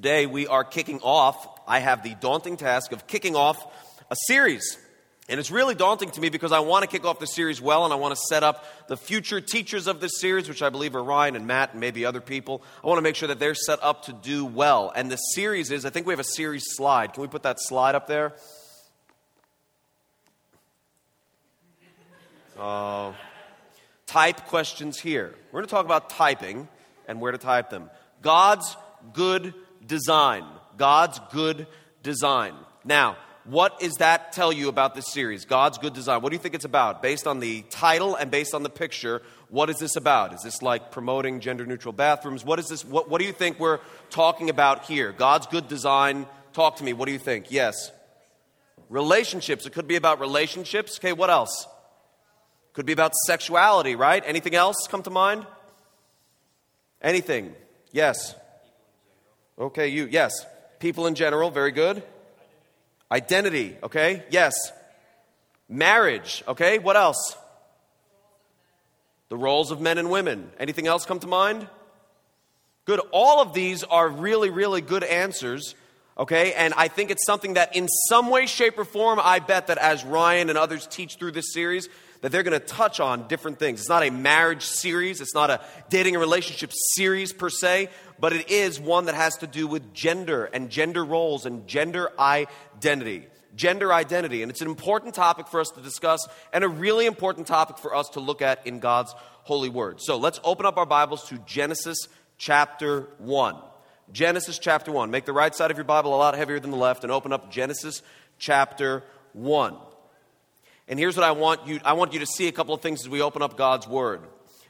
Today we are kicking off, I have the daunting task of kicking off a series. And it's really daunting to me because I want to kick off the series well and I want to set up the future teachers of this series, which I believe are Ryan and Matt and maybe other people. I want to make sure that they're set up to do well. And the series is, I think we have a series slide. Can we put that slide up there? Uh, type questions here. We're going to talk about typing and where to type them. God's good design. God's good design. Now, what does that tell you about this series? God's good design. What do you think it's about? Based on the title and based on the picture, what is this about? Is this like promoting gender neutral bathrooms? What is this? What, what do you think we're talking about here? God's good design. Talk to me. What do you think? Yes. Relationships. It could be about relationships. Okay, what else? Could be about sexuality, right? Anything else come to mind? Anything? Yes. Okay, you. Yes. People in general, very good. Identity, okay? Yes. Marriage, okay? What else? The roles of men and women. Anything else come to mind? Good. All of these are really, really good answers, okay? And I think it's something that, in some way, shape, or form, I bet that as Ryan and others teach through this series, that they're going to touch on different things. It's not a marriage series, it's not a dating and relationship series per se, but it is one that has to do with gender and gender roles and gender identity. Gender identity. And it's an important topic for us to discuss and a really important topic for us to look at in God's holy word. So let's open up our Bibles to Genesis chapter 1. Genesis chapter 1. Make the right side of your Bible a lot heavier than the left and open up Genesis chapter 1. And here's what I want you I want you to see a couple of things as we open up God's word.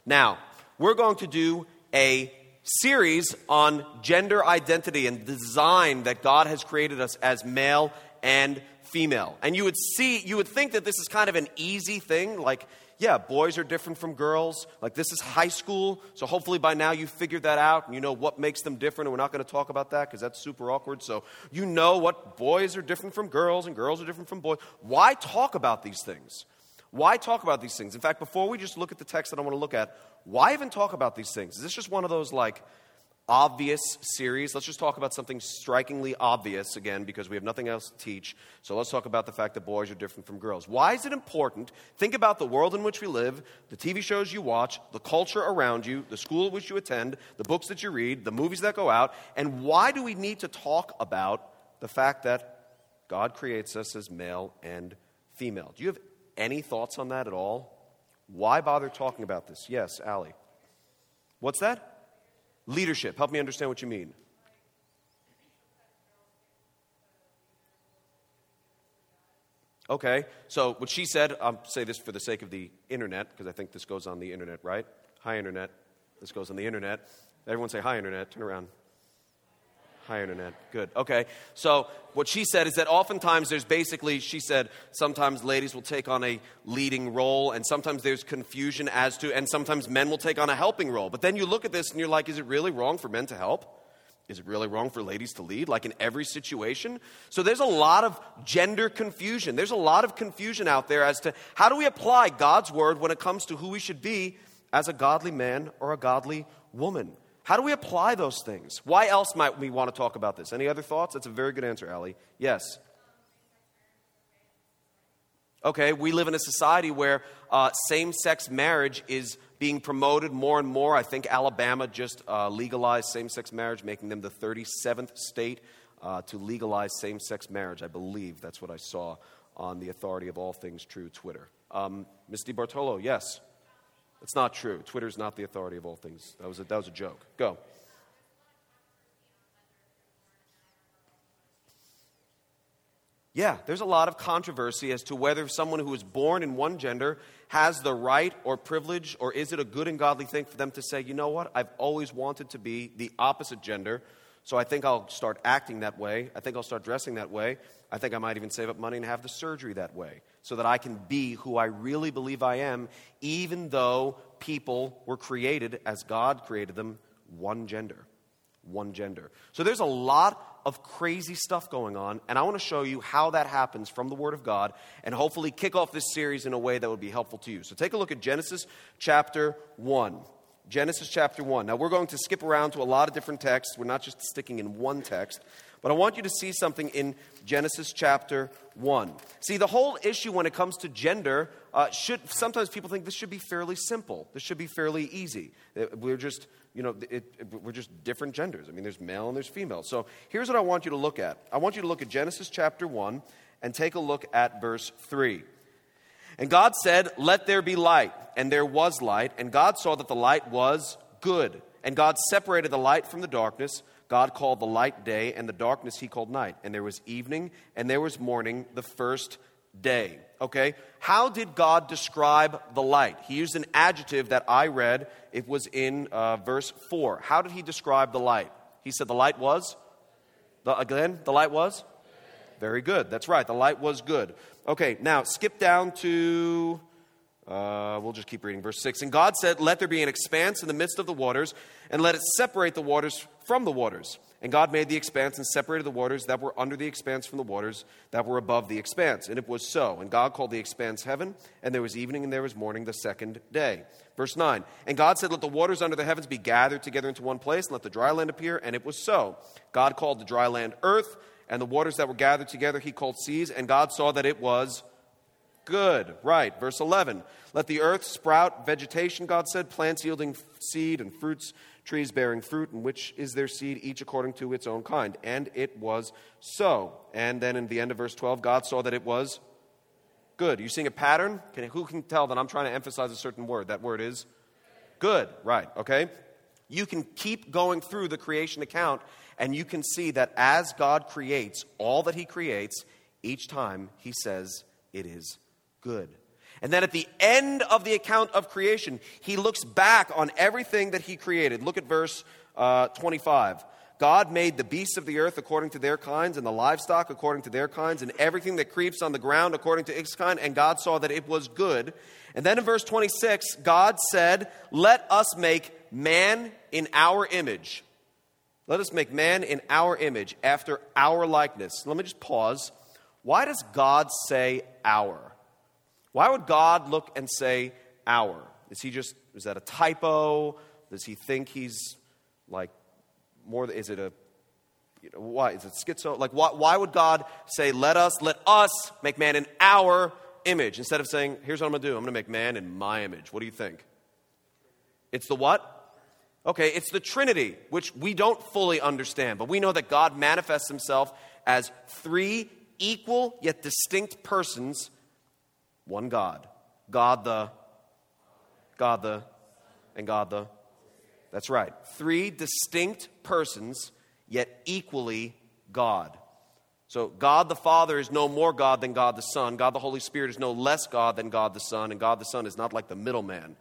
Now, we're going to do a series on gender identity and design that God has created us as male and female. And you would see you would think that this is kind of an easy thing like yeah, boys are different from girls. Like, this is high school, so hopefully by now you figured that out and you know what makes them different. And we're not going to talk about that because that's super awkward. So, you know what boys are different from girls and girls are different from boys. Why talk about these things? Why talk about these things? In fact, before we just look at the text that I want to look at, why even talk about these things? Is this just one of those like obvious series. Let's just talk about something strikingly obvious again because we have nothing else to teach. So let's talk about the fact that boys are different from girls. Why is it important? Think about the world in which we live, the TV shows you watch, the culture around you, the school which you attend, the books that you read, the movies that go out, and why do we need to talk about the fact that God creates us as male and female? Do you have any thoughts on that at all? Why bother talking about this? Yes, Allie. What's that? Leadership. Help me understand what you mean. Okay, so what she said, I'll say this for the sake of the internet, because I think this goes on the internet, right? Hi, internet. This goes on the internet. Everyone say hi, internet. Turn around. Hi, internet. Good. Okay. So, what she said is that oftentimes there's basically, she said, sometimes ladies will take on a leading role, and sometimes there's confusion as to, and sometimes men will take on a helping role. But then you look at this and you're like, is it really wrong for men to help? Is it really wrong for ladies to lead, like in every situation? So there's a lot of gender confusion. There's a lot of confusion out there as to how do we apply God's word when it comes to who we should be as a godly man or a godly woman. How do we apply those things? Why else might we want to talk about this? Any other thoughts? That's a very good answer, Ellie. Yes. Okay, we live in a society where uh, same sex marriage is being promoted more and more. I think Alabama just uh, legalized same sex marriage, making them the 37th state uh, to legalize same sex marriage. I believe that's what I saw on the Authority of All Things True Twitter. Um, Misty Bartolo, yes. It's not true. Twitter's not the authority of all things. That was a, that was a joke. Go. Yeah, there's a lot of controversy as to whether someone who is born in one gender has the right or privilege, or is it a good and godly thing for them to say, you know what, I've always wanted to be the opposite gender, so I think I'll start acting that way. I think I'll start dressing that way. I think I might even save up money and have the surgery that way so that I can be who I really believe I am, even though people were created as God created them, one gender. One gender. So there's a lot of crazy stuff going on, and I want to show you how that happens from the Word of God and hopefully kick off this series in a way that would be helpful to you. So take a look at Genesis chapter 1. Genesis chapter 1. Now, we're going to skip around to a lot of different texts. We're not just sticking in one text. But I want you to see something in Genesis chapter 1. See, the whole issue when it comes to gender uh, should, sometimes people think this should be fairly simple. This should be fairly easy. Uh, we're just, you know, it, it, we're just different genders. I mean, there's male and there's female. So here's what I want you to look at I want you to look at Genesis chapter 1 and take a look at verse 3. And God said, Let there be light. And there was light. And God saw that the light was good. And God separated the light from the darkness. God called the light day, and the darkness he called night. And there was evening, and there was morning, the first day. Okay? How did God describe the light? He used an adjective that I read. It was in uh, verse 4. How did he describe the light? He said the light was? The, again, the light was? Very good. That's right. The light was good. Okay, now skip down to uh, we'll just keep reading. Verse 6. And God said, Let there be an expanse in the midst of the waters, and let it separate the waters from the waters. And God made the expanse and separated the waters that were under the expanse from the waters that were above the expanse. And it was so. And God called the expanse heaven, and there was evening and there was morning the second day. Verse 9. And God said, Let the waters under the heavens be gathered together into one place, and let the dry land appear. And it was so. God called the dry land earth, and the waters that were gathered together he called seas. And God saw that it was good. Right. Verse 11. Let the earth sprout vegetation, God said, plants yielding seed and fruits, trees bearing fruit, and which is their seed, each according to its own kind. And it was so. And then in the end of verse 12, God saw that it was good. Are you seeing a pattern? Can, who can tell that I'm trying to emphasize a certain word? That word is good. Right. Okay. You can keep going through the creation account, and you can see that as God creates all that He creates, each time He says it is good. And then at the end of the account of creation, he looks back on everything that he created. Look at verse uh, 25. God made the beasts of the earth according to their kinds, and the livestock according to their kinds, and everything that creeps on the ground according to its kind, and God saw that it was good. And then in verse 26, God said, Let us make man in our image. Let us make man in our image, after our likeness. Let me just pause. Why does God say our? Why would God look and say our? Is he just, is that a typo? Does he think he's like more, is it a, you know, why? Is it schizo? Like, why, why would God say, let us, let us make man in our image instead of saying, here's what I'm going to do. I'm going to make man in my image. What do you think? It's the what? Okay, it's the Trinity, which we don't fully understand, but we know that God manifests himself as three equal yet distinct persons one God. God the, God the, and God the. That's right. Three distinct persons, yet equally God. So, God the Father is no more God than God the Son. God the Holy Spirit is no less God than God the Son. And God the Son is not like the middleman.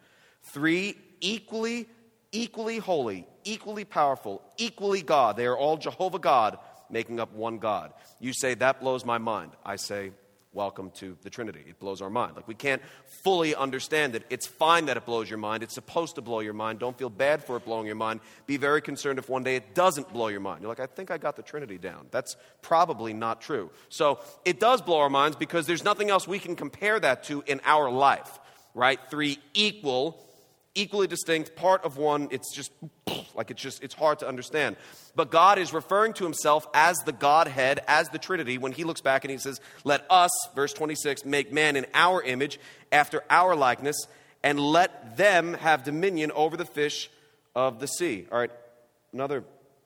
Three equally, equally holy, equally powerful, equally God. They are all Jehovah God, making up one God. You say, that blows my mind. I say, welcome to the Trinity. It blows our mind. Like, we can't fully understand it. It's fine that it blows your mind. It's supposed to blow your mind. Don't feel bad for it blowing your mind. Be very concerned if one day it doesn't blow your mind. You're like, I think I got the Trinity down. That's probably not true. So, it does blow our minds because there's nothing else we can compare that to in our life, right? Three equal equally distinct, part of one. It's just like it's just it's hard to understand. But God is referring to himself as the Godhead, as the Trinity when he looks back and he says, "Let us, verse 26, make man in our image, after our likeness, and let them have dominion over the fish of the sea." All right, another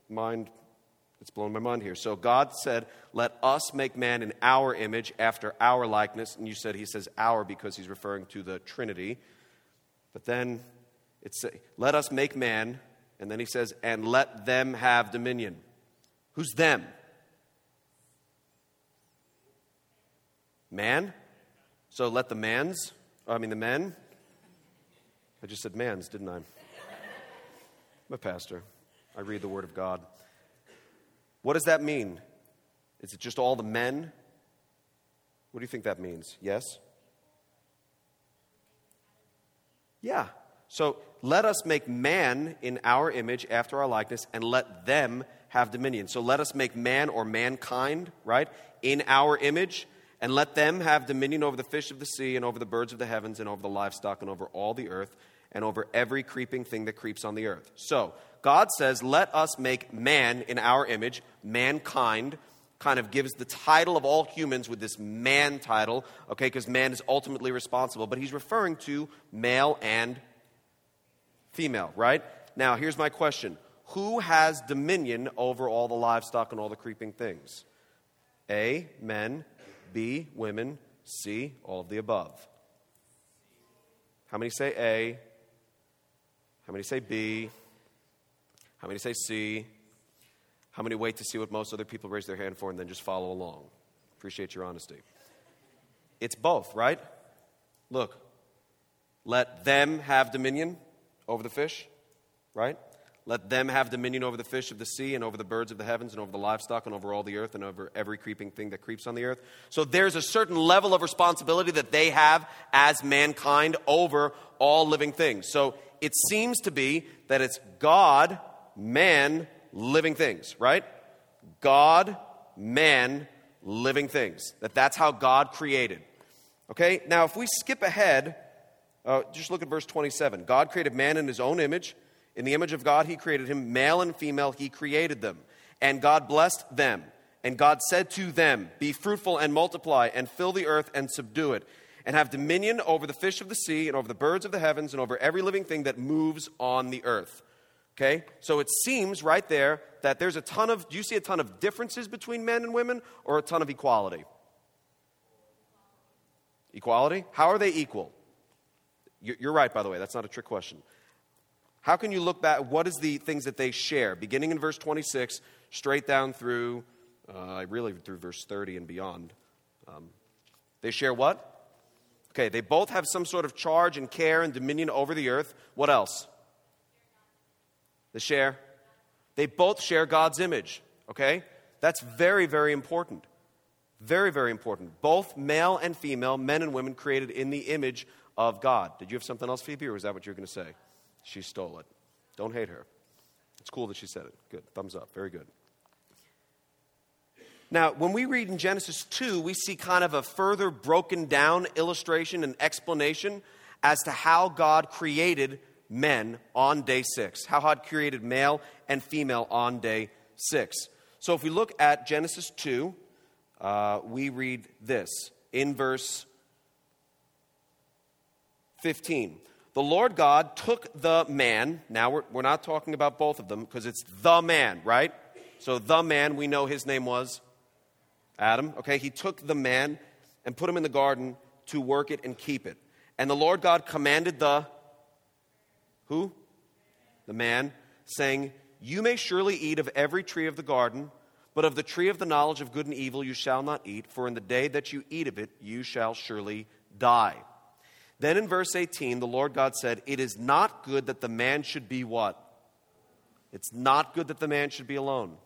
mind it's blown my mind here. So God said, Let us make man in our image, after our likeness. And you said he says our because he's referring to the Trinity. But then it's let us make man, and then he says, and let them have dominion. Who's them? Man? So let the mans, I mean the men. I just said mans, didn't I? I'm a pastor. I read the Word of God. What does that mean? Is it just all the men? What do you think that means? Yes? Yeah. So let us make man in our image after our likeness and let them have dominion. So let us make man or mankind, right, in our image and let them have dominion over the fish of the sea and over the birds of the heavens and over the livestock and over all the earth and over every creeping thing that creeps on the earth. So, God says, Let us make man in our image, mankind. Kind of gives the title of all humans with this man title, okay, because man is ultimately responsible. But he's referring to male and female, right? Now, here's my question Who has dominion over all the livestock and all the creeping things? A, men. B, women. C, all of the above. How many say A? How many say B? How many say C? How many wait to see what most other people raise their hand for and then just follow along? Appreciate your honesty. It's both, right? Look, let them have dominion over the fish, right? Let them have dominion over the fish of the sea and over the birds of the heavens and over the livestock and over all the earth and over every creeping thing that creeps on the earth. So there's a certain level of responsibility that they have as mankind over all living things. So it seems to be that it's God, man, living things, right? God, man, living things. That that's how God created. Okay? Now if we skip ahead, uh, just look at verse 27. God created man in his own image. In the image of God, he created him, male and female, he created them. And God blessed them. And God said to them, Be fruitful and multiply, and fill the earth and subdue it, and have dominion over the fish of the sea, and over the birds of the heavens, and over every living thing that moves on the earth. Okay? So it seems right there that there's a ton of, do you see a ton of differences between men and women, or a ton of equality? Equality? How are they equal? You're right, by the way. That's not a trick question. How can you look back? What is the things that they share? Beginning in verse 26, straight down through, uh, really through verse 30 and beyond. Um, they share what? Okay, they both have some sort of charge and care and dominion over the earth. What else? They share. They both share God's image. Okay? That's very, very important. Very, very important. Both male and female, men and women created in the image of God. Did you have something else, Phoebe, or was that what you were going to say? She stole it. Don't hate her. It's cool that she said it. Good. Thumbs up. Very good. Now, when we read in Genesis 2, we see kind of a further broken down illustration and explanation as to how God created men on day six, how God created male and female on day six. So if we look at Genesis 2, uh, we read this in verse 15 the Lord God took the man. Now, we're, we're not talking about both of them because it's the man, right? So, the man, we know his name was Adam. Okay, he took the man and put him in the garden to work it and keep it. And the Lord God commanded the who? The man, saying, You may surely eat of every tree of the garden, but of the tree of the knowledge of good and evil you shall not eat, for in the day that you eat of it you shall surely die. Then in verse 18, the Lord God said, It is not good that the man should be what? It's not good that the man should be alone.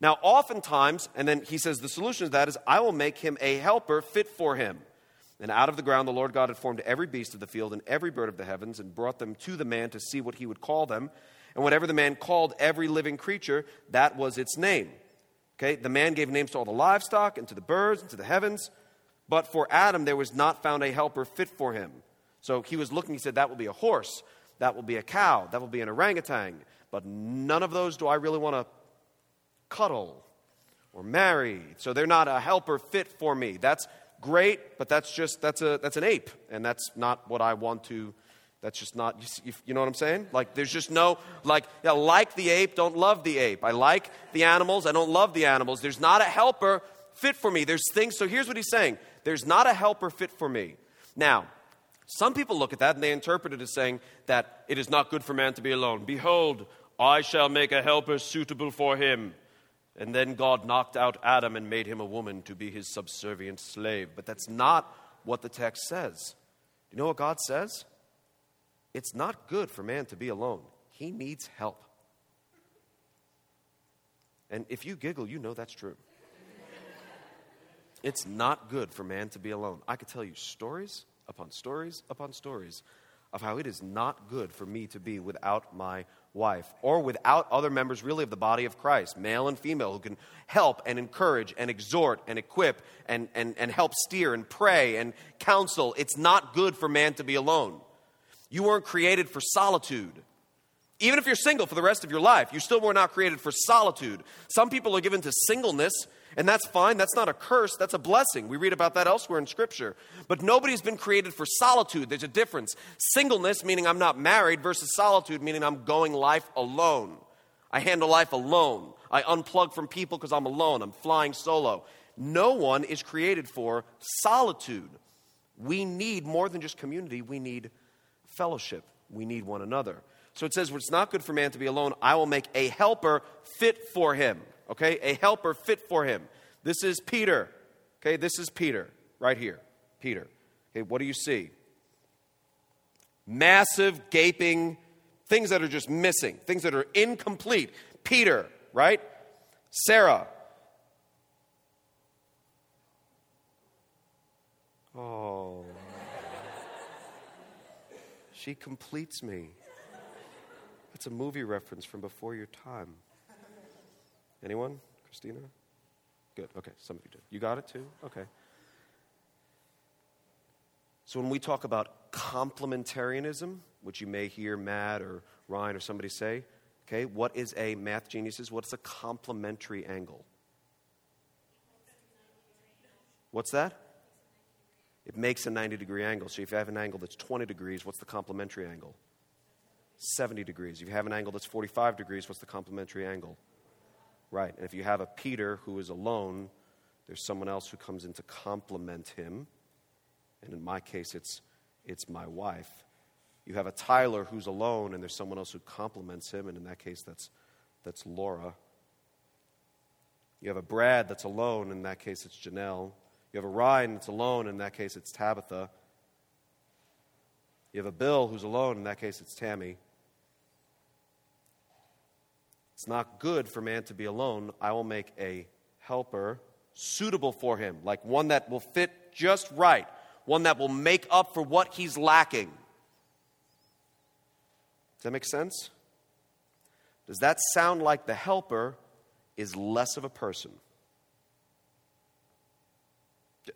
Now, oftentimes, and then he says the solution to that is, I will make him a helper fit for him. And out of the ground the Lord God had formed every beast of the field and every bird of the heavens and brought them to the man to see what he would call them. And whatever the man called every living creature, that was its name. Okay, the man gave names to all the livestock and to the birds and to the heavens. But for Adam, there was not found a helper fit for him. So he was looking, he said, That will be a horse, that will be a cow, that will be an orangutan. But none of those do I really want to cuddle or marry. So they're not a helper fit for me. That's great, but that's just, that's, a, that's an ape. And that's not what I want to, that's just not, you, you know what I'm saying? Like, there's just no, like, I like the ape, don't love the ape. I like the animals, I don't love the animals. There's not a helper fit for me. There's things, so here's what he's saying there's not a helper fit for me. Now, some people look at that and they interpret it as saying that it is not good for man to be alone. Behold, I shall make a helper suitable for him. And then God knocked out Adam and made him a woman to be his subservient slave. But that's not what the text says. You know what God says? It's not good for man to be alone, he needs help. And if you giggle, you know that's true. It's not good for man to be alone. I could tell you stories upon stories upon stories of how it is not good for me to be without my wife or without other members, really, of the body of Christ, male and female, who can help and encourage and exhort and equip and, and, and help steer and pray and counsel. It's not good for man to be alone. You weren't created for solitude. Even if you're single for the rest of your life, you still were not created for solitude. Some people are given to singleness, and that's fine. That's not a curse, that's a blessing. We read about that elsewhere in Scripture. But nobody's been created for solitude. There's a difference. Singleness, meaning I'm not married, versus solitude, meaning I'm going life alone. I handle life alone. I unplug from people because I'm alone. I'm flying solo. No one is created for solitude. We need more than just community, we need fellowship. We need one another. So it says, It's not good for man to be alone. I will make a helper fit for him. Okay? A helper fit for him. This is Peter. Okay? This is Peter right here. Peter. Okay, what do you see? Massive, gaping, things that are just missing, things that are incomplete. Peter, right? Sarah. Oh. she completes me. That's a movie reference from before your time. Anyone? Christina? Good. Okay, some of you did. You got it too? Okay. So when we talk about complementarianism, which you may hear Matt or Ryan or somebody say, okay, what is a math geniuses? What's a complementary angle? What's that? It makes a 90 degree angle. So if you have an angle that's 20 degrees, what's the complementary angle? 70 degrees. If you have an angle that's 45 degrees, what's the complementary angle? Right. And if you have a Peter who is alone, there's someone else who comes in to complement him. And in my case, it's, it's my wife. You have a Tyler who's alone, and there's someone else who complements him. And in that case, that's, that's Laura. You have a Brad that's alone. In that case, it's Janelle. You have a Ryan that's alone. In that case, it's Tabitha. You have a Bill who's alone. In that case, it's Tammy. It's not good for man to be alone. I will make a helper suitable for him, like one that will fit just right, one that will make up for what he's lacking. Does that make sense? Does that sound like the helper is less of a person?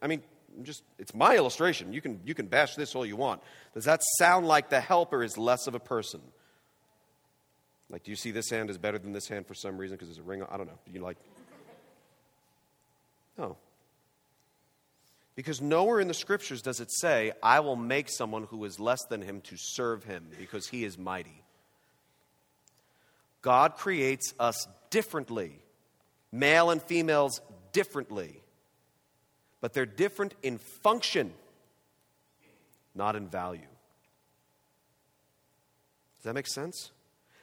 I mean, just it's my illustration. You can you can bash this all you want. Does that sound like the helper is less of a person? Like, do you see this hand is better than this hand for some reason because there's a ring? I don't know. You like? No. Because nowhere in the scriptures does it say, I will make someone who is less than him to serve him because he is mighty. God creates us differently, male and females differently. But they're different in function, not in value. Does that make sense?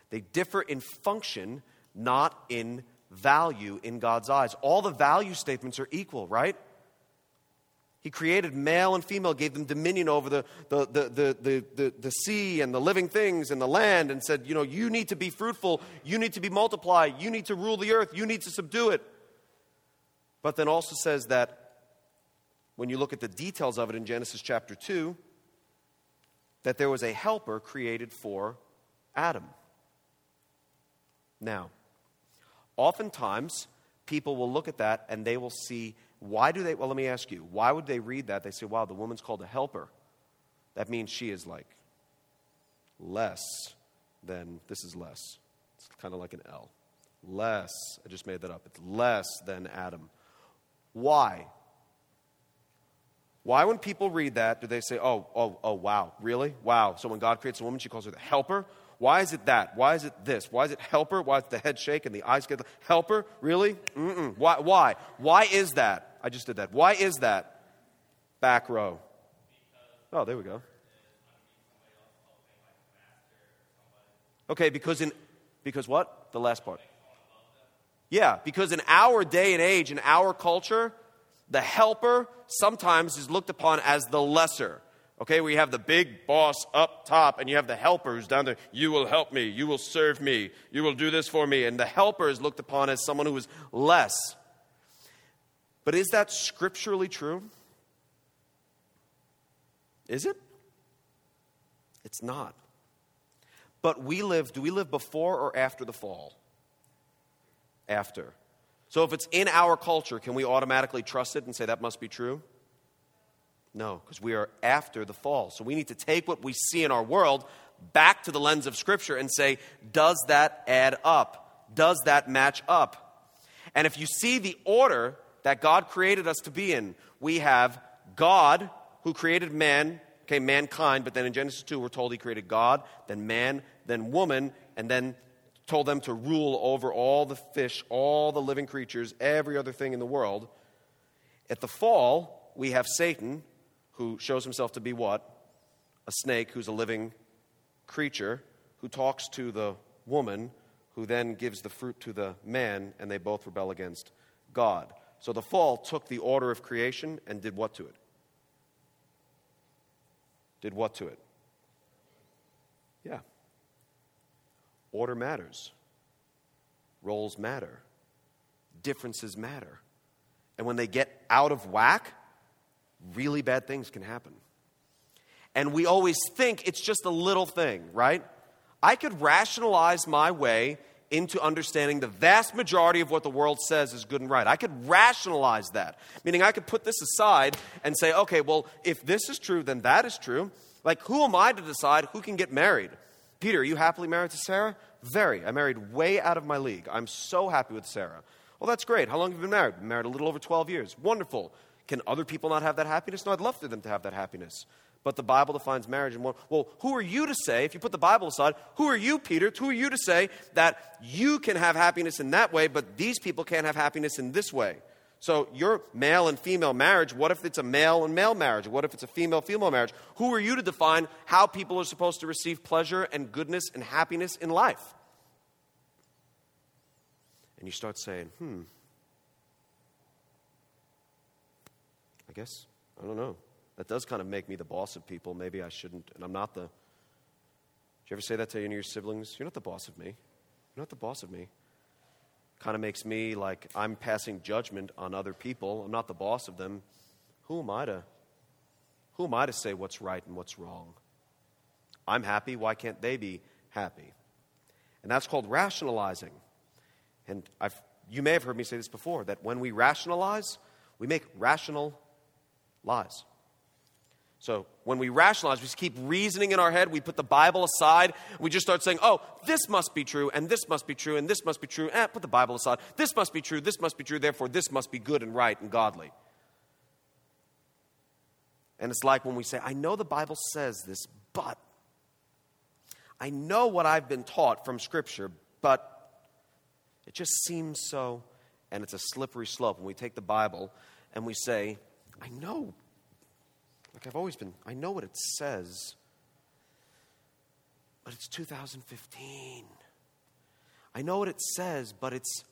They differ in function, not in value in God's eyes. All the value statements are equal, right? He created male and female, gave them dominion over the, the, the, the, the, sea and the living things and the land, and said, You know, you need to be fruitful, you need to be multiplied, you need to rule the earth, you need to subdue it. But then also says that when you look at the details of it in Genesis chapter 2, that there was a helper created for Adam. Now, oftentimes, people will look at that and they will see why do they, well, let me ask you, why would they read that? They say, wow, the woman's called a helper. That means she is like less than, this is less. It's kind of like an L. Less, I just made that up. It's less than Adam. Why? Why, when people read that, do they say, oh, oh, oh, wow, really? Wow. So when God creates a woman, she calls her the helper? Why is it that? Why is it this? Why is it helper? Why is the head shake and the eyes get helper? Really? Mm-mm. Why? Why? Why is that? I just did that. Why is that? Back row. Oh, there we go. Okay, because in because what? The last part. Yeah, because in our day and age, in our culture, the helper sometimes is looked upon as the lesser. Okay, we have the big boss up top, and you have the helpers down there. You will help me. You will serve me. You will do this for me. And the helper is looked upon as someone who is less. But is that scripturally true? Is it? It's not. But we live, do we live before or after the fall? After. So if it's in our culture, can we automatically trust it and say that must be true? No, because we are after the fall. So we need to take what we see in our world back to the lens of Scripture and say, does that add up? Does that match up? And if you see the order that God created us to be in, we have God who created man, okay, mankind, but then in Genesis 2, we're told he created God, then man, then woman, and then told them to rule over all the fish, all the living creatures, every other thing in the world. At the fall, we have Satan, who shows himself to be what? A snake who's a living creature, who talks to the woman, who then gives the fruit to the man, and they both rebel against God. So the fall took the order of creation and did what to it? Did what to it? Yeah. Order matters. Roles matter. Differences matter. And when they get out of whack, really bad things can happen. And we always think it's just a little thing, right? I could rationalize my way into understanding the vast majority of what the world says is good and right. I could rationalize that, meaning I could put this aside and say, okay, well, if this is true, then that is true. Like, who am I to decide who can get married? Peter, are you happily married to Sarah? Very. I married way out of my league. I'm so happy with Sarah. Well, that's great. How long have you been married? Married a little over 12 years. Wonderful. Can other people not have that happiness? No, I'd love for them to have that happiness. But the Bible defines marriage and well, who are you to say, if you put the Bible aside, who are you, Peter? Who are you to say that you can have happiness in that way, but these people can't have happiness in this way? So, your male and female marriage, what if it's a male and male marriage? What if it's a female female marriage? Who are you to define how people are supposed to receive pleasure and goodness and happiness in life? And you start saying, hmm, guess, I don't know. That does kind of make me the boss of people. Maybe I shouldn't, and I'm not the. Did you ever say that to any of your siblings? You're not the boss of me. You're not the boss of me. Kind of makes me like I'm passing judgment on other people. I'm not the boss of them. Who am I to? Who am I to say what's right and what's wrong? I'm happy. Why can't they be happy? And that's called rationalizing. And I've, you may have heard me say this before that when we rationalize, we make rational lies. So when we rationalize, we just keep reasoning in our head, we put the Bible aside, we just start saying, oh, this must be true, and this must be true, and this must be true. Eh, put the Bible aside. This must be true, this must be true, therefore this must be good and right and godly. And it's like when we say, I know the Bible says this, but I know what I've been taught from Scripture, but it just seems so, and it's a slippery slope. When we take the Bible and we say, I know. Like I've always been, I know what it says, but it's 2015. I know what it says, but it's,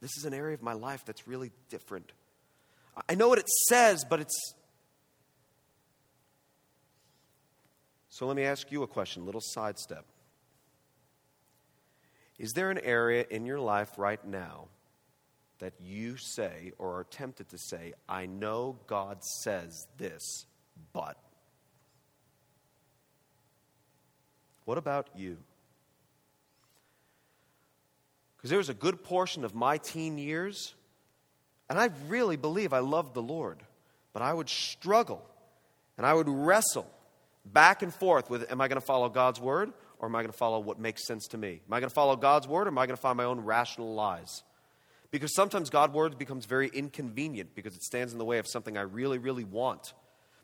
this is an area of my life that's really different. I know what it says, but it's. So let me ask you a question, little sidestep. Is there an area in your life right now that you say or are tempted to say, I know God says this, but. What about you? Because there was a good portion of my teen years, and I really believe I loved the Lord, but I would struggle and I would wrestle back and forth with am I going to follow God's word or am I going to follow what makes sense to me? Am I going to follow God's word or am I going to find my own rational lies? Because sometimes God's word becomes very inconvenient because it stands in the way of something I really, really want.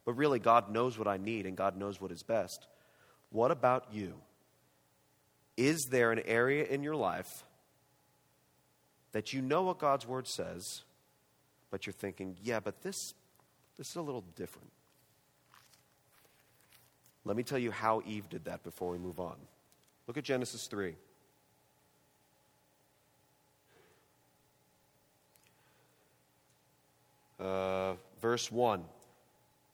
But really, God knows what I need and God knows what is best. What about you? Is there an area in your life that you know what God's word says, but you're thinking, yeah, but this, this is a little different? Let me tell you how Eve did that before we move on. Look at Genesis 3. Uh, verse 1.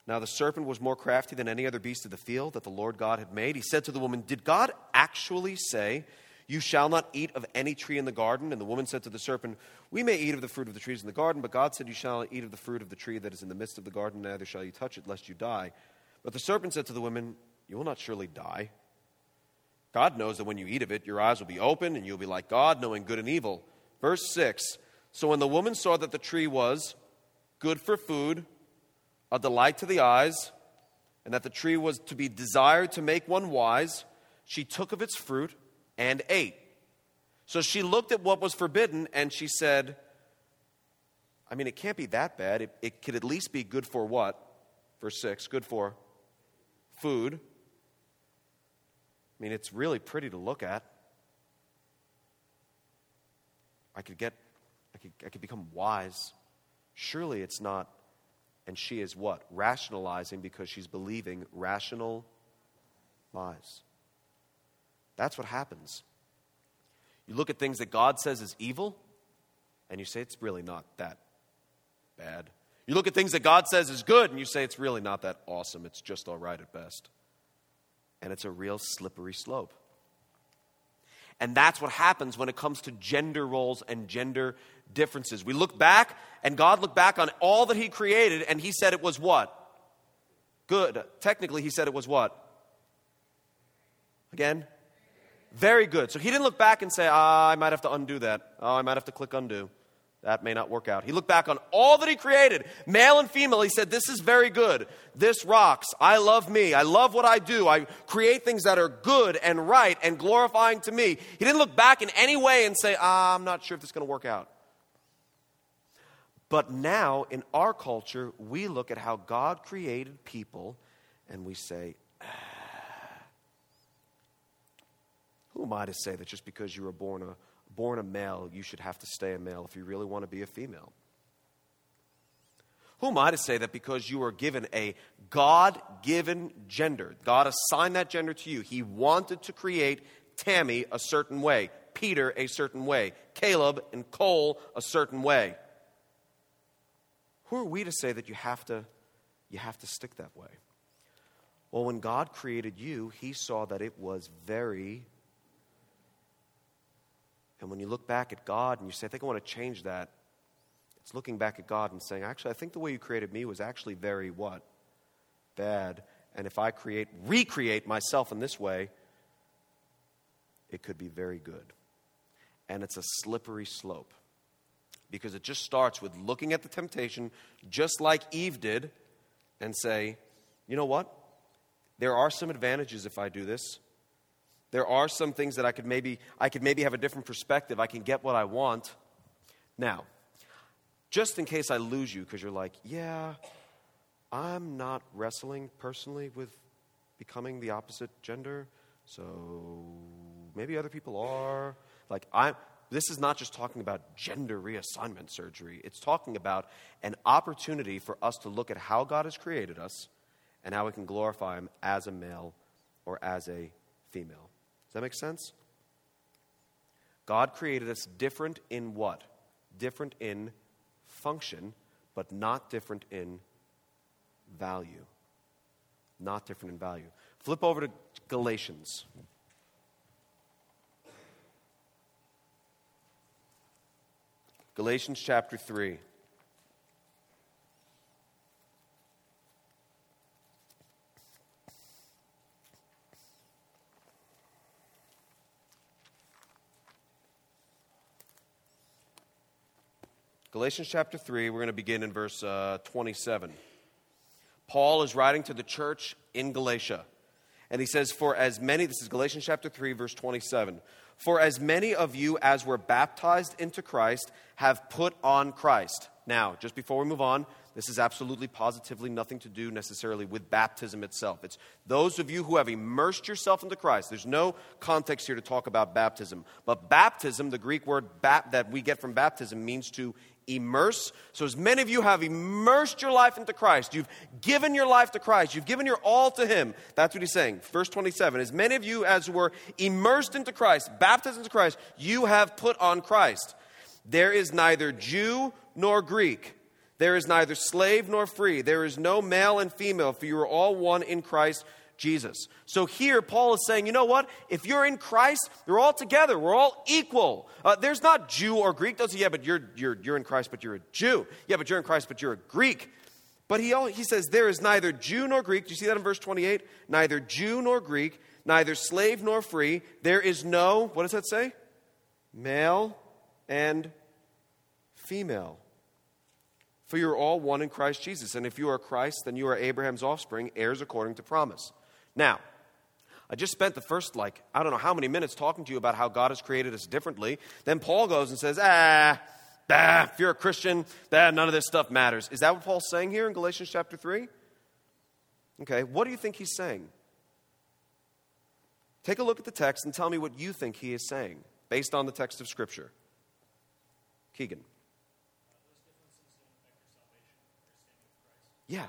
Now the serpent was more crafty than any other beast of the field that the Lord God had made. He said to the woman, Did God actually say, You shall not eat of any tree in the garden? And the woman said to the serpent, We may eat of the fruit of the trees in the garden, but God said, You shall not eat of the fruit of the tree that is in the midst of the garden, neither shall you touch it, lest you die. But the serpent said to the woman, You will not surely die. God knows that when you eat of it, your eyes will be open, and you'll be like God, knowing good and evil. Verse 6 So when the woman saw that the tree was good for food, a delight to the eyes, and that the tree was to be desired to make one wise, she took of its fruit and ate. So she looked at what was forbidden and she said, I mean, it can't be that bad. It, it could at least be good for what? Verse 6 good for food. I mean, it's really pretty to look at. I could get, I could, I could become wise. Surely it's not. And she is what? Rationalizing because she's believing rational lies. That's what happens. You look at things that God says is evil, and you say it's really not that bad. You look at things that God says is good, and you say it's really not that awesome. It's just all right at best. And it's a real slippery slope. And that's what happens when it comes to gender roles and gender differences. We look back, and God looked back on all that He created, and He said it was what? Good. Technically, He said it was what? Again? Very good. So He didn't look back and say, ah, I might have to undo that. Oh, I might have to click undo that may not work out. He looked back on all that he created, male and female. He said, This is very good. This rocks. I love me. I love what I do. I create things that are good and right and glorifying to me. He didn't look back in any way and say, ah, I'm not sure if this is going to work out. But now, in our culture, we look at how God created people and we say, ah, Who am I to say that just because you were born a born a male, you should have to stay a male if you really want to be a female. Who am I to say that because you are given a God given gender, God assigned that gender to you? He wanted to create Tammy a certain way, Peter a certain way, Caleb and Cole a certain way. Who are we to say that you have to, you have to stick that way? Well, when God created you, He saw that it was very and when you look back at God and you say, I think I want to change that, it's looking back at God and saying, actually, I think the way you created me was actually very what? Bad. And if I create, recreate myself in this way, it could be very good. And it's a slippery slope because it just starts with looking at the temptation, just like Eve did, and say, you know what? There are some advantages if I do this. There are some things that I could maybe I could maybe have a different perspective. I can get what I want. Now, just in case I lose you because you're like, "Yeah, I'm not wrestling personally with becoming the opposite gender." So maybe other people are. Like I this is not just talking about gender reassignment surgery. It's talking about an opportunity for us to look at how God has created us and how we can glorify him as a male or as a female Does that make sense? God created us different in what? Different in function, but not different in value. Not different in value. Flip over to Galatians. Galatians chapter 3. Galatians chapter 3, we're going to begin in verse uh, 27. Paul is writing to the church in Galatia. And he says, For as many, this is Galatians chapter 3, verse 27. For as many of you as were baptized into Christ have put on Christ. Now, just before we move on, this is absolutely positively nothing to do necessarily with baptism itself. It's those of you who have immersed yourself into Christ. There's no context here to talk about baptism. But baptism, the Greek word that we get from baptism, means to immerse. So, as many of you have immersed your life into Christ, you've given your life to Christ, you've given your all to Him. That's what He's saying. Verse 27 As many of you as were immersed into Christ, baptized into Christ, you have put on Christ. There is neither Jew nor Greek. There is neither slave nor free. There is no male and female, for you are all one in Christ Jesus. So here, Paul is saying, you know what? If you're in Christ, they're all together. We're all equal. Uh, there's not Jew or Greek. Those, yeah, but you're, you're, you're in Christ, but you're a Jew. Yeah, but you're in Christ, but you're a Greek. But he, all, he says, there is neither Jew nor Greek. Do you see that in verse 28? Neither Jew nor Greek, neither slave nor free. There is no, what does that say? Male and female. For you're all one in Christ Jesus. And if you are Christ, then you are Abraham's offspring, heirs according to promise. Now, I just spent the first, like, I don't know how many minutes talking to you about how God has created us differently. Then Paul goes and says, ah, ah if you're a Christian, ah, none of this stuff matters. Is that what Paul's saying here in Galatians chapter 3? Okay, what do you think he's saying? Take a look at the text and tell me what you think he is saying based on the text of Scripture. Keegan. Yeah.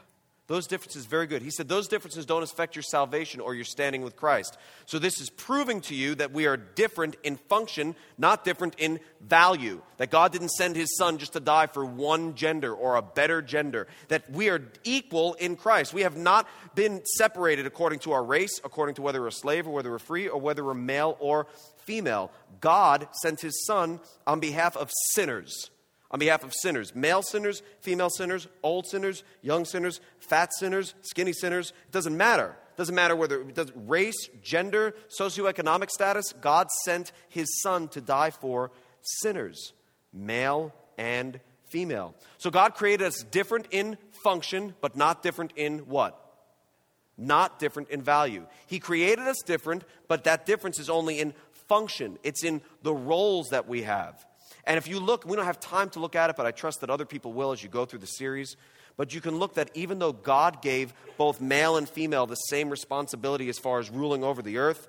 Those differences, very good. He said, those differences don't affect your salvation or your standing with Christ. So, this is proving to you that we are different in function, not different in value. That God didn't send his son just to die for one gender or a better gender. That we are equal in Christ. We have not been separated according to our race, according to whether we're a slave or whether we're free or whether we're male or female. God sent his son on behalf of sinners on behalf of sinners male sinners, female sinners, old sinners, young sinners, fat sinners, skinny sinners. It doesn't matter. It doesn't matter whether it does race, gender, socioeconomic status. God sent his son to die for sinners, male and female. So God created us different in function, but not different in what? Not different in value. He created us different, but that difference is only in function, it's in the roles that we have. And if you look, we don't have time to look at it, but I trust that other people will as you go through the series. But you can look that even though God gave both male and female the same responsibility as far as ruling over the earth,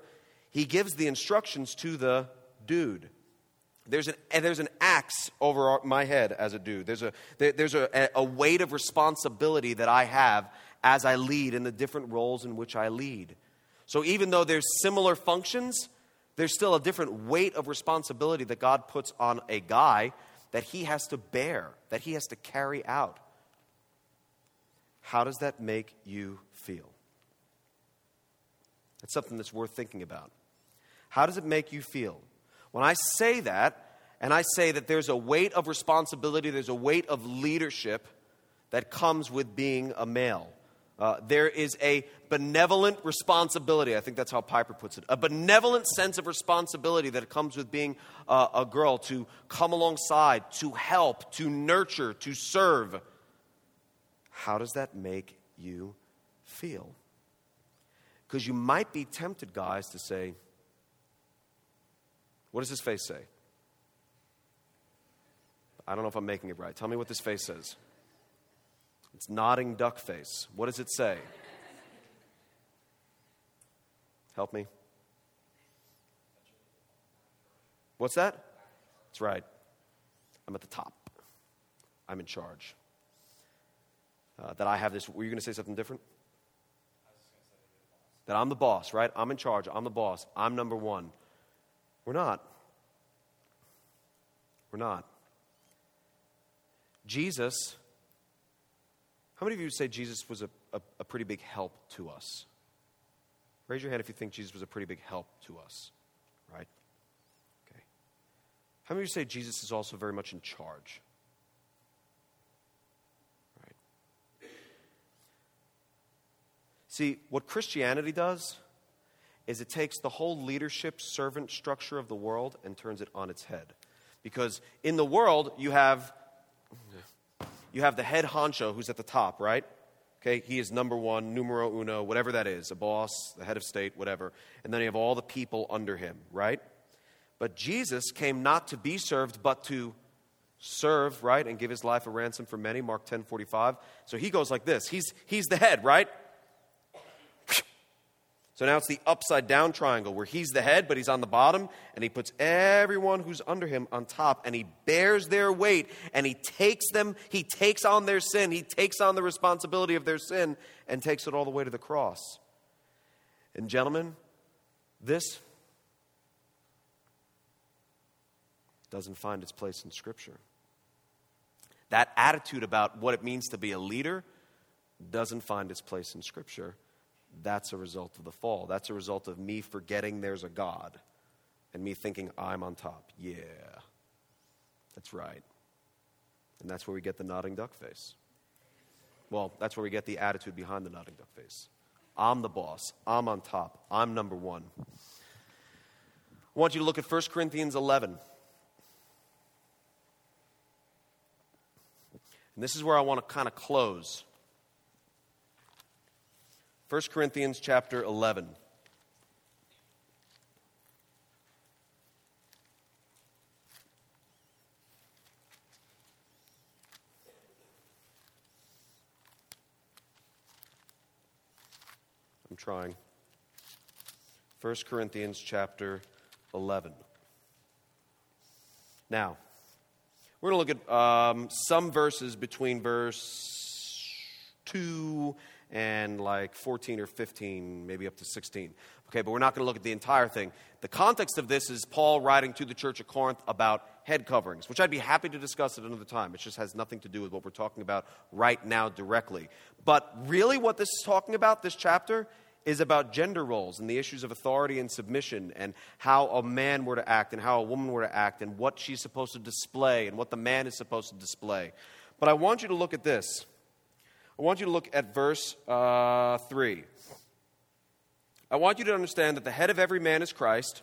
he gives the instructions to the dude. There's an, there's an axe over my head as a dude. There's, a, there's a, a weight of responsibility that I have as I lead in the different roles in which I lead. So even though there's similar functions, there's still a different weight of responsibility that God puts on a guy that he has to bear, that he has to carry out. How does that make you feel? That's something that's worth thinking about. How does it make you feel? When I say that, and I say that there's a weight of responsibility, there's a weight of leadership that comes with being a male. Uh, there is a benevolent responsibility. I think that's how Piper puts it. A benevolent sense of responsibility that comes with being uh, a girl to come alongside, to help, to nurture, to serve. How does that make you feel? Because you might be tempted, guys, to say, What does this face say? I don't know if I'm making it right. Tell me what this face says. It's nodding duck face. What does it say? Help me. What's that? That's right. I'm at the top. I'm in charge. Uh, that I have this. Were you going to say something different? That I'm the boss, right? I'm in charge. I'm the boss. I'm number one. We're not. We're not. Jesus how many of you say Jesus was a, a, a, pretty big help to us? Raise your hand if you think Jesus was a pretty big help to us, right? Okay. How many of you say Jesus is also very much in charge? Right. See, what Christianity does is it takes the whole leadership servant structure of the world and turns it on its head. Because in the world, you have you have the head honcho who's at the top, right? Okay, he is number one, numero uno, whatever that is, a boss, the head of state, whatever. And then you have all the people under him, right? But Jesus came not to be served, but to serve, right? And give his life a ransom for many, Mark 10 45. So he goes like this. He's, he's the head, right? So now it's the upside down triangle where he's the head, but he's on the bottom, and he puts everyone who's under him on top, and he bears their weight, and he takes them, he takes on their sin, he takes on the responsibility of their sin, and takes it all the way to the cross. And, gentlemen, this doesn't find its place in Scripture. That attitude about what it means to be a leader doesn't find its place in Scripture that's a result of the fall. That's a result of me forgetting there's a God and me thinking I'm on top. Yeah, that's right. And that's where we get the nodding duck face. Well, that's where we get the attitude behind the nodding duck face. I'm the boss. I'm on top. I'm number one. I want you to look at 1 Corinthians 11. And this is where I want to kind of close. 1 Corinthians chapter 11. I'm trying. 1 Corinthians chapter 11. Now, we're going to look at um, some verses between verse 2 and like 14 or 15, maybe up to 16. Okay, but we're not going to look at the entire thing. The context of this is Paul writing to the church of Corinth about head coverings, which I'd be happy to discuss at another time. It just has nothing to do with what we're talking about right now directly. But really, what this is talking about, this chapter, is about gender roles and the issues of authority and submission and how a man were to act and how a woman were to act and what she's supposed to display and what the man is supposed to display. But I want you to look at this. I want you to look at verse uh, 3. I want you to understand that the head of every man is Christ,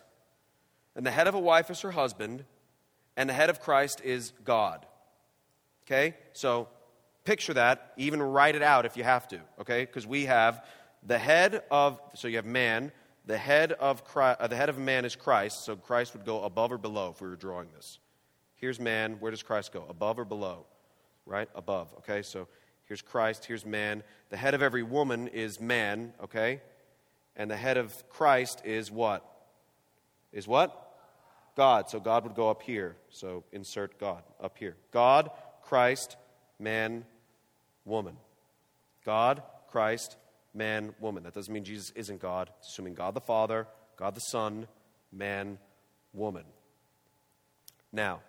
and the head of a wife is her husband, and the head of Christ is God. Okay? So picture that, even write it out if you have to, okay? Because we have the head of, so you have man, the head of, Christ, uh, the head of man is Christ, so Christ would go above or below if we were drawing this. Here's man, where does Christ go? Above or below? Right? Above, okay? So Here's Christ, here's man. The head of every woman is man, okay? And the head of Christ is what? Is what? God. So God would go up here. So insert God up here. God, Christ, man, woman. God, Christ, man, woman. That doesn't mean Jesus isn't God. It's assuming God the Father, God the Son, man, woman. Now,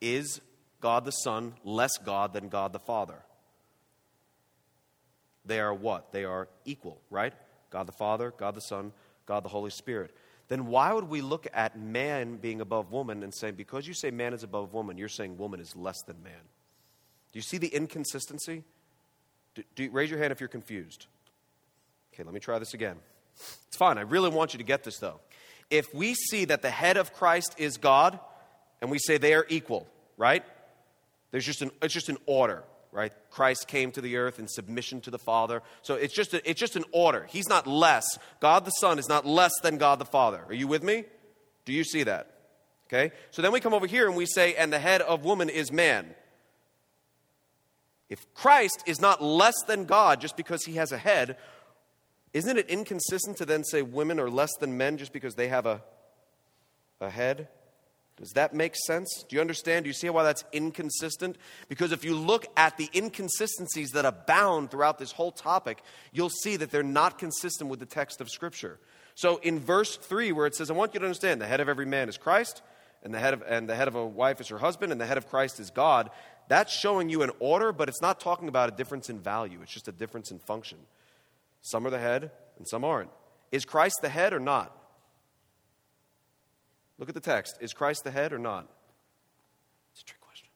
is God the Son less God than God the Father? They are what? They are equal, right? God the Father, God the Son, God the Holy Spirit. Then why would we look at man being above woman and say, because you say man is above woman, you're saying woman is less than man? Do you see the inconsistency? Do, do, raise your hand if you're confused. Okay, let me try this again. It's fine. I really want you to get this, though. If we see that the head of Christ is God, and we say they are equal, right? There's just an, it's just an order right? Christ came to the earth in submission to the Father. So it's just, a, it's just an order. He's not less. God the Son is not less than God the Father. Are you with me? Do you see that? Okay? So then we come over here and we say, and the head of woman is man. If Christ is not less than God just because he has a head, isn't it inconsistent to then say women are less than men just because they have a, a head? Does that make sense? Do you understand? Do you see why that's inconsistent? Because if you look at the inconsistencies that abound throughout this whole topic, you'll see that they're not consistent with the text of Scripture. So in verse 3, where it says, I want you to understand the head of every man is Christ, and the head of, and the head of a wife is her husband, and the head of Christ is God, that's showing you an order, but it's not talking about a difference in value. It's just a difference in function. Some are the head, and some aren't. Is Christ the head or not? Look at the text. Is Christ the head or not? It's a trick question.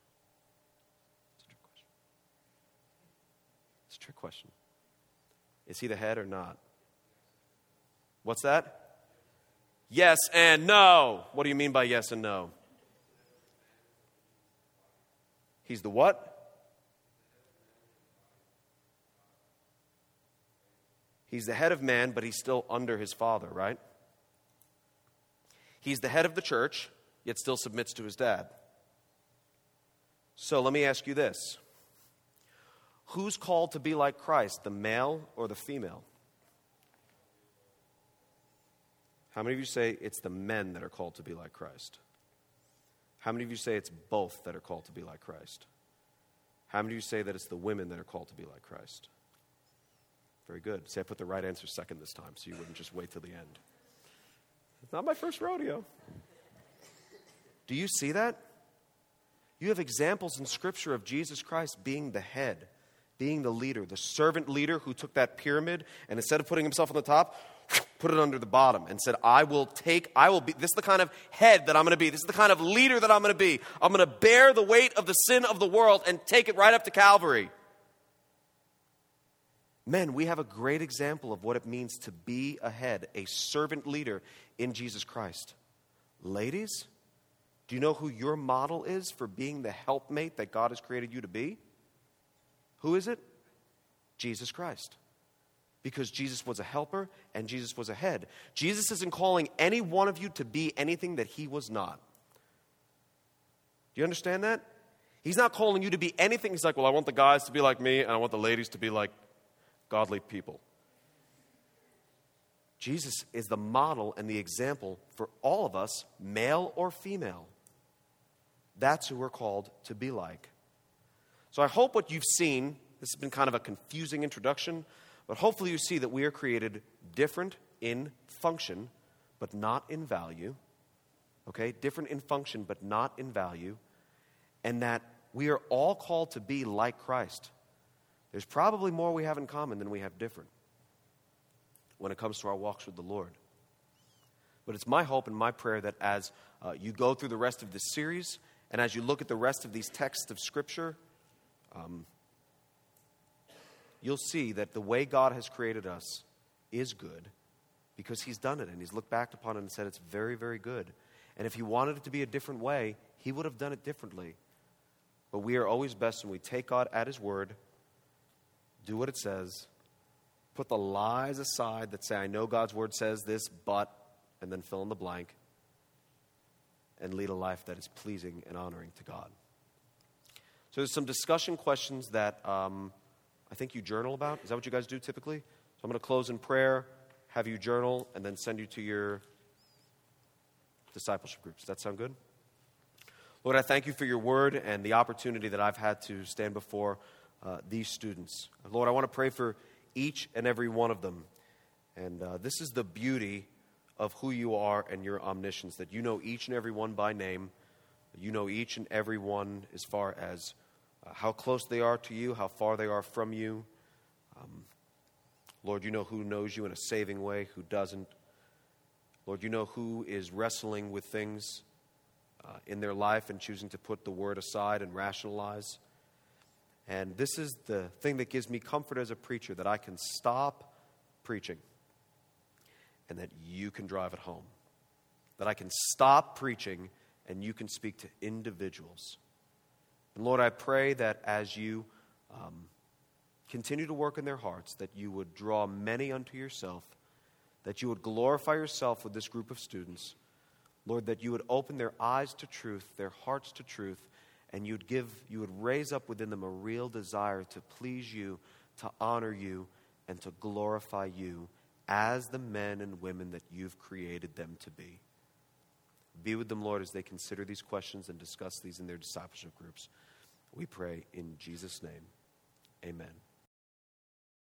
It's a trick question. It's a trick question. Is he the head or not? What's that? Yes and no. What do you mean by yes and no? He's the what? He's the head of man, but he's still under his father, right? He's the head of the church, yet still submits to his dad. So let me ask you this Who's called to be like Christ, the male or the female? How many of you say it's the men that are called to be like Christ? How many of you say it's both that are called to be like Christ? How many of you say that it's the women that are called to be like Christ? Very good. See, I put the right answer second this time, so you wouldn't just wait till the end. It's not my first rodeo. Do you see that? You have examples in Scripture of Jesus Christ being the head, being the leader, the servant leader who took that pyramid and instead of putting himself on the top, put it under the bottom and said, I will take, I will be, this is the kind of head that I'm going to be. This is the kind of leader that I'm going to be. I'm going to bear the weight of the sin of the world and take it right up to Calvary. Men, we have a great example of what it means to be a head, a servant leader in Jesus Christ. Ladies, do you know who your model is for being the helpmate that God has created you to be? Who is it? Jesus Christ. Because Jesus was a helper and Jesus was a head. Jesus isn't calling any one of you to be anything that he was not. Do you understand that? He's not calling you to be anything. He's like, well, I want the guys to be like me and I want the ladies to be like godly people. Jesus is the model and the example for all of us, male or female. That's who we're called to be like. So I hope what you've seen, this has been kind of a confusing introduction, but hopefully you see that we are created different in function, but not in value. Okay? Different in function, but not in value. And that we are all called to be like Christ. There's probably more we have in common than we have different when it comes to our walks with the Lord. But it's my hope and my prayer that as uh, you go through the rest of this series and as you look at the rest of these texts of Scripture, um, you'll see that the way God has created us is good because He's done it and He's looked back upon it and said it's very, very good. And if He wanted it to be a different way, He would have done it differently. But we are always best when we take God at His word, do what it says, put the lies aside that say, I know God's word says this, but, and then fill in the blank, and lead a life that is pleasing and honoring to God. So there's some discussion questions that um, I think you journal about. Is that what you guys do typically? So I'm going to close in prayer, have you journal, and then send you to your discipleship groups. Does that sound good? Lord, I thank you for your word and the opportunity that I've had to stand before uh, these students. Lord, I want to pray for each and every one of them. And uh, this is the beauty of who you are and your omniscience, that you know each and every one by name. You know each and every one as far as uh, how close they are to you, how far they are from you. Um, Lord, you know who knows you in a saving way, who doesn't. Lord, you know who is wrestling with things uh, in their life and choosing to put the word aside and rationalize. And this is the thing that gives me comfort as a preacher that I can stop preaching and that you can drive it home. That I can stop preaching and you can speak to individuals. And Lord, I pray that as you um, continue to work in their hearts, that you would draw many unto yourself, that you would glorify yourself with this group of students. Lord, that you would open their eyes to truth, their hearts to truth, and you'd give, you would raise up within them a real desire to please you, to honor you, and to glorify you as the men and women that you've created them to be. Be with them, Lord, as they consider these questions and discuss these in their discipleship groups. We pray in Jesus' name. Amen.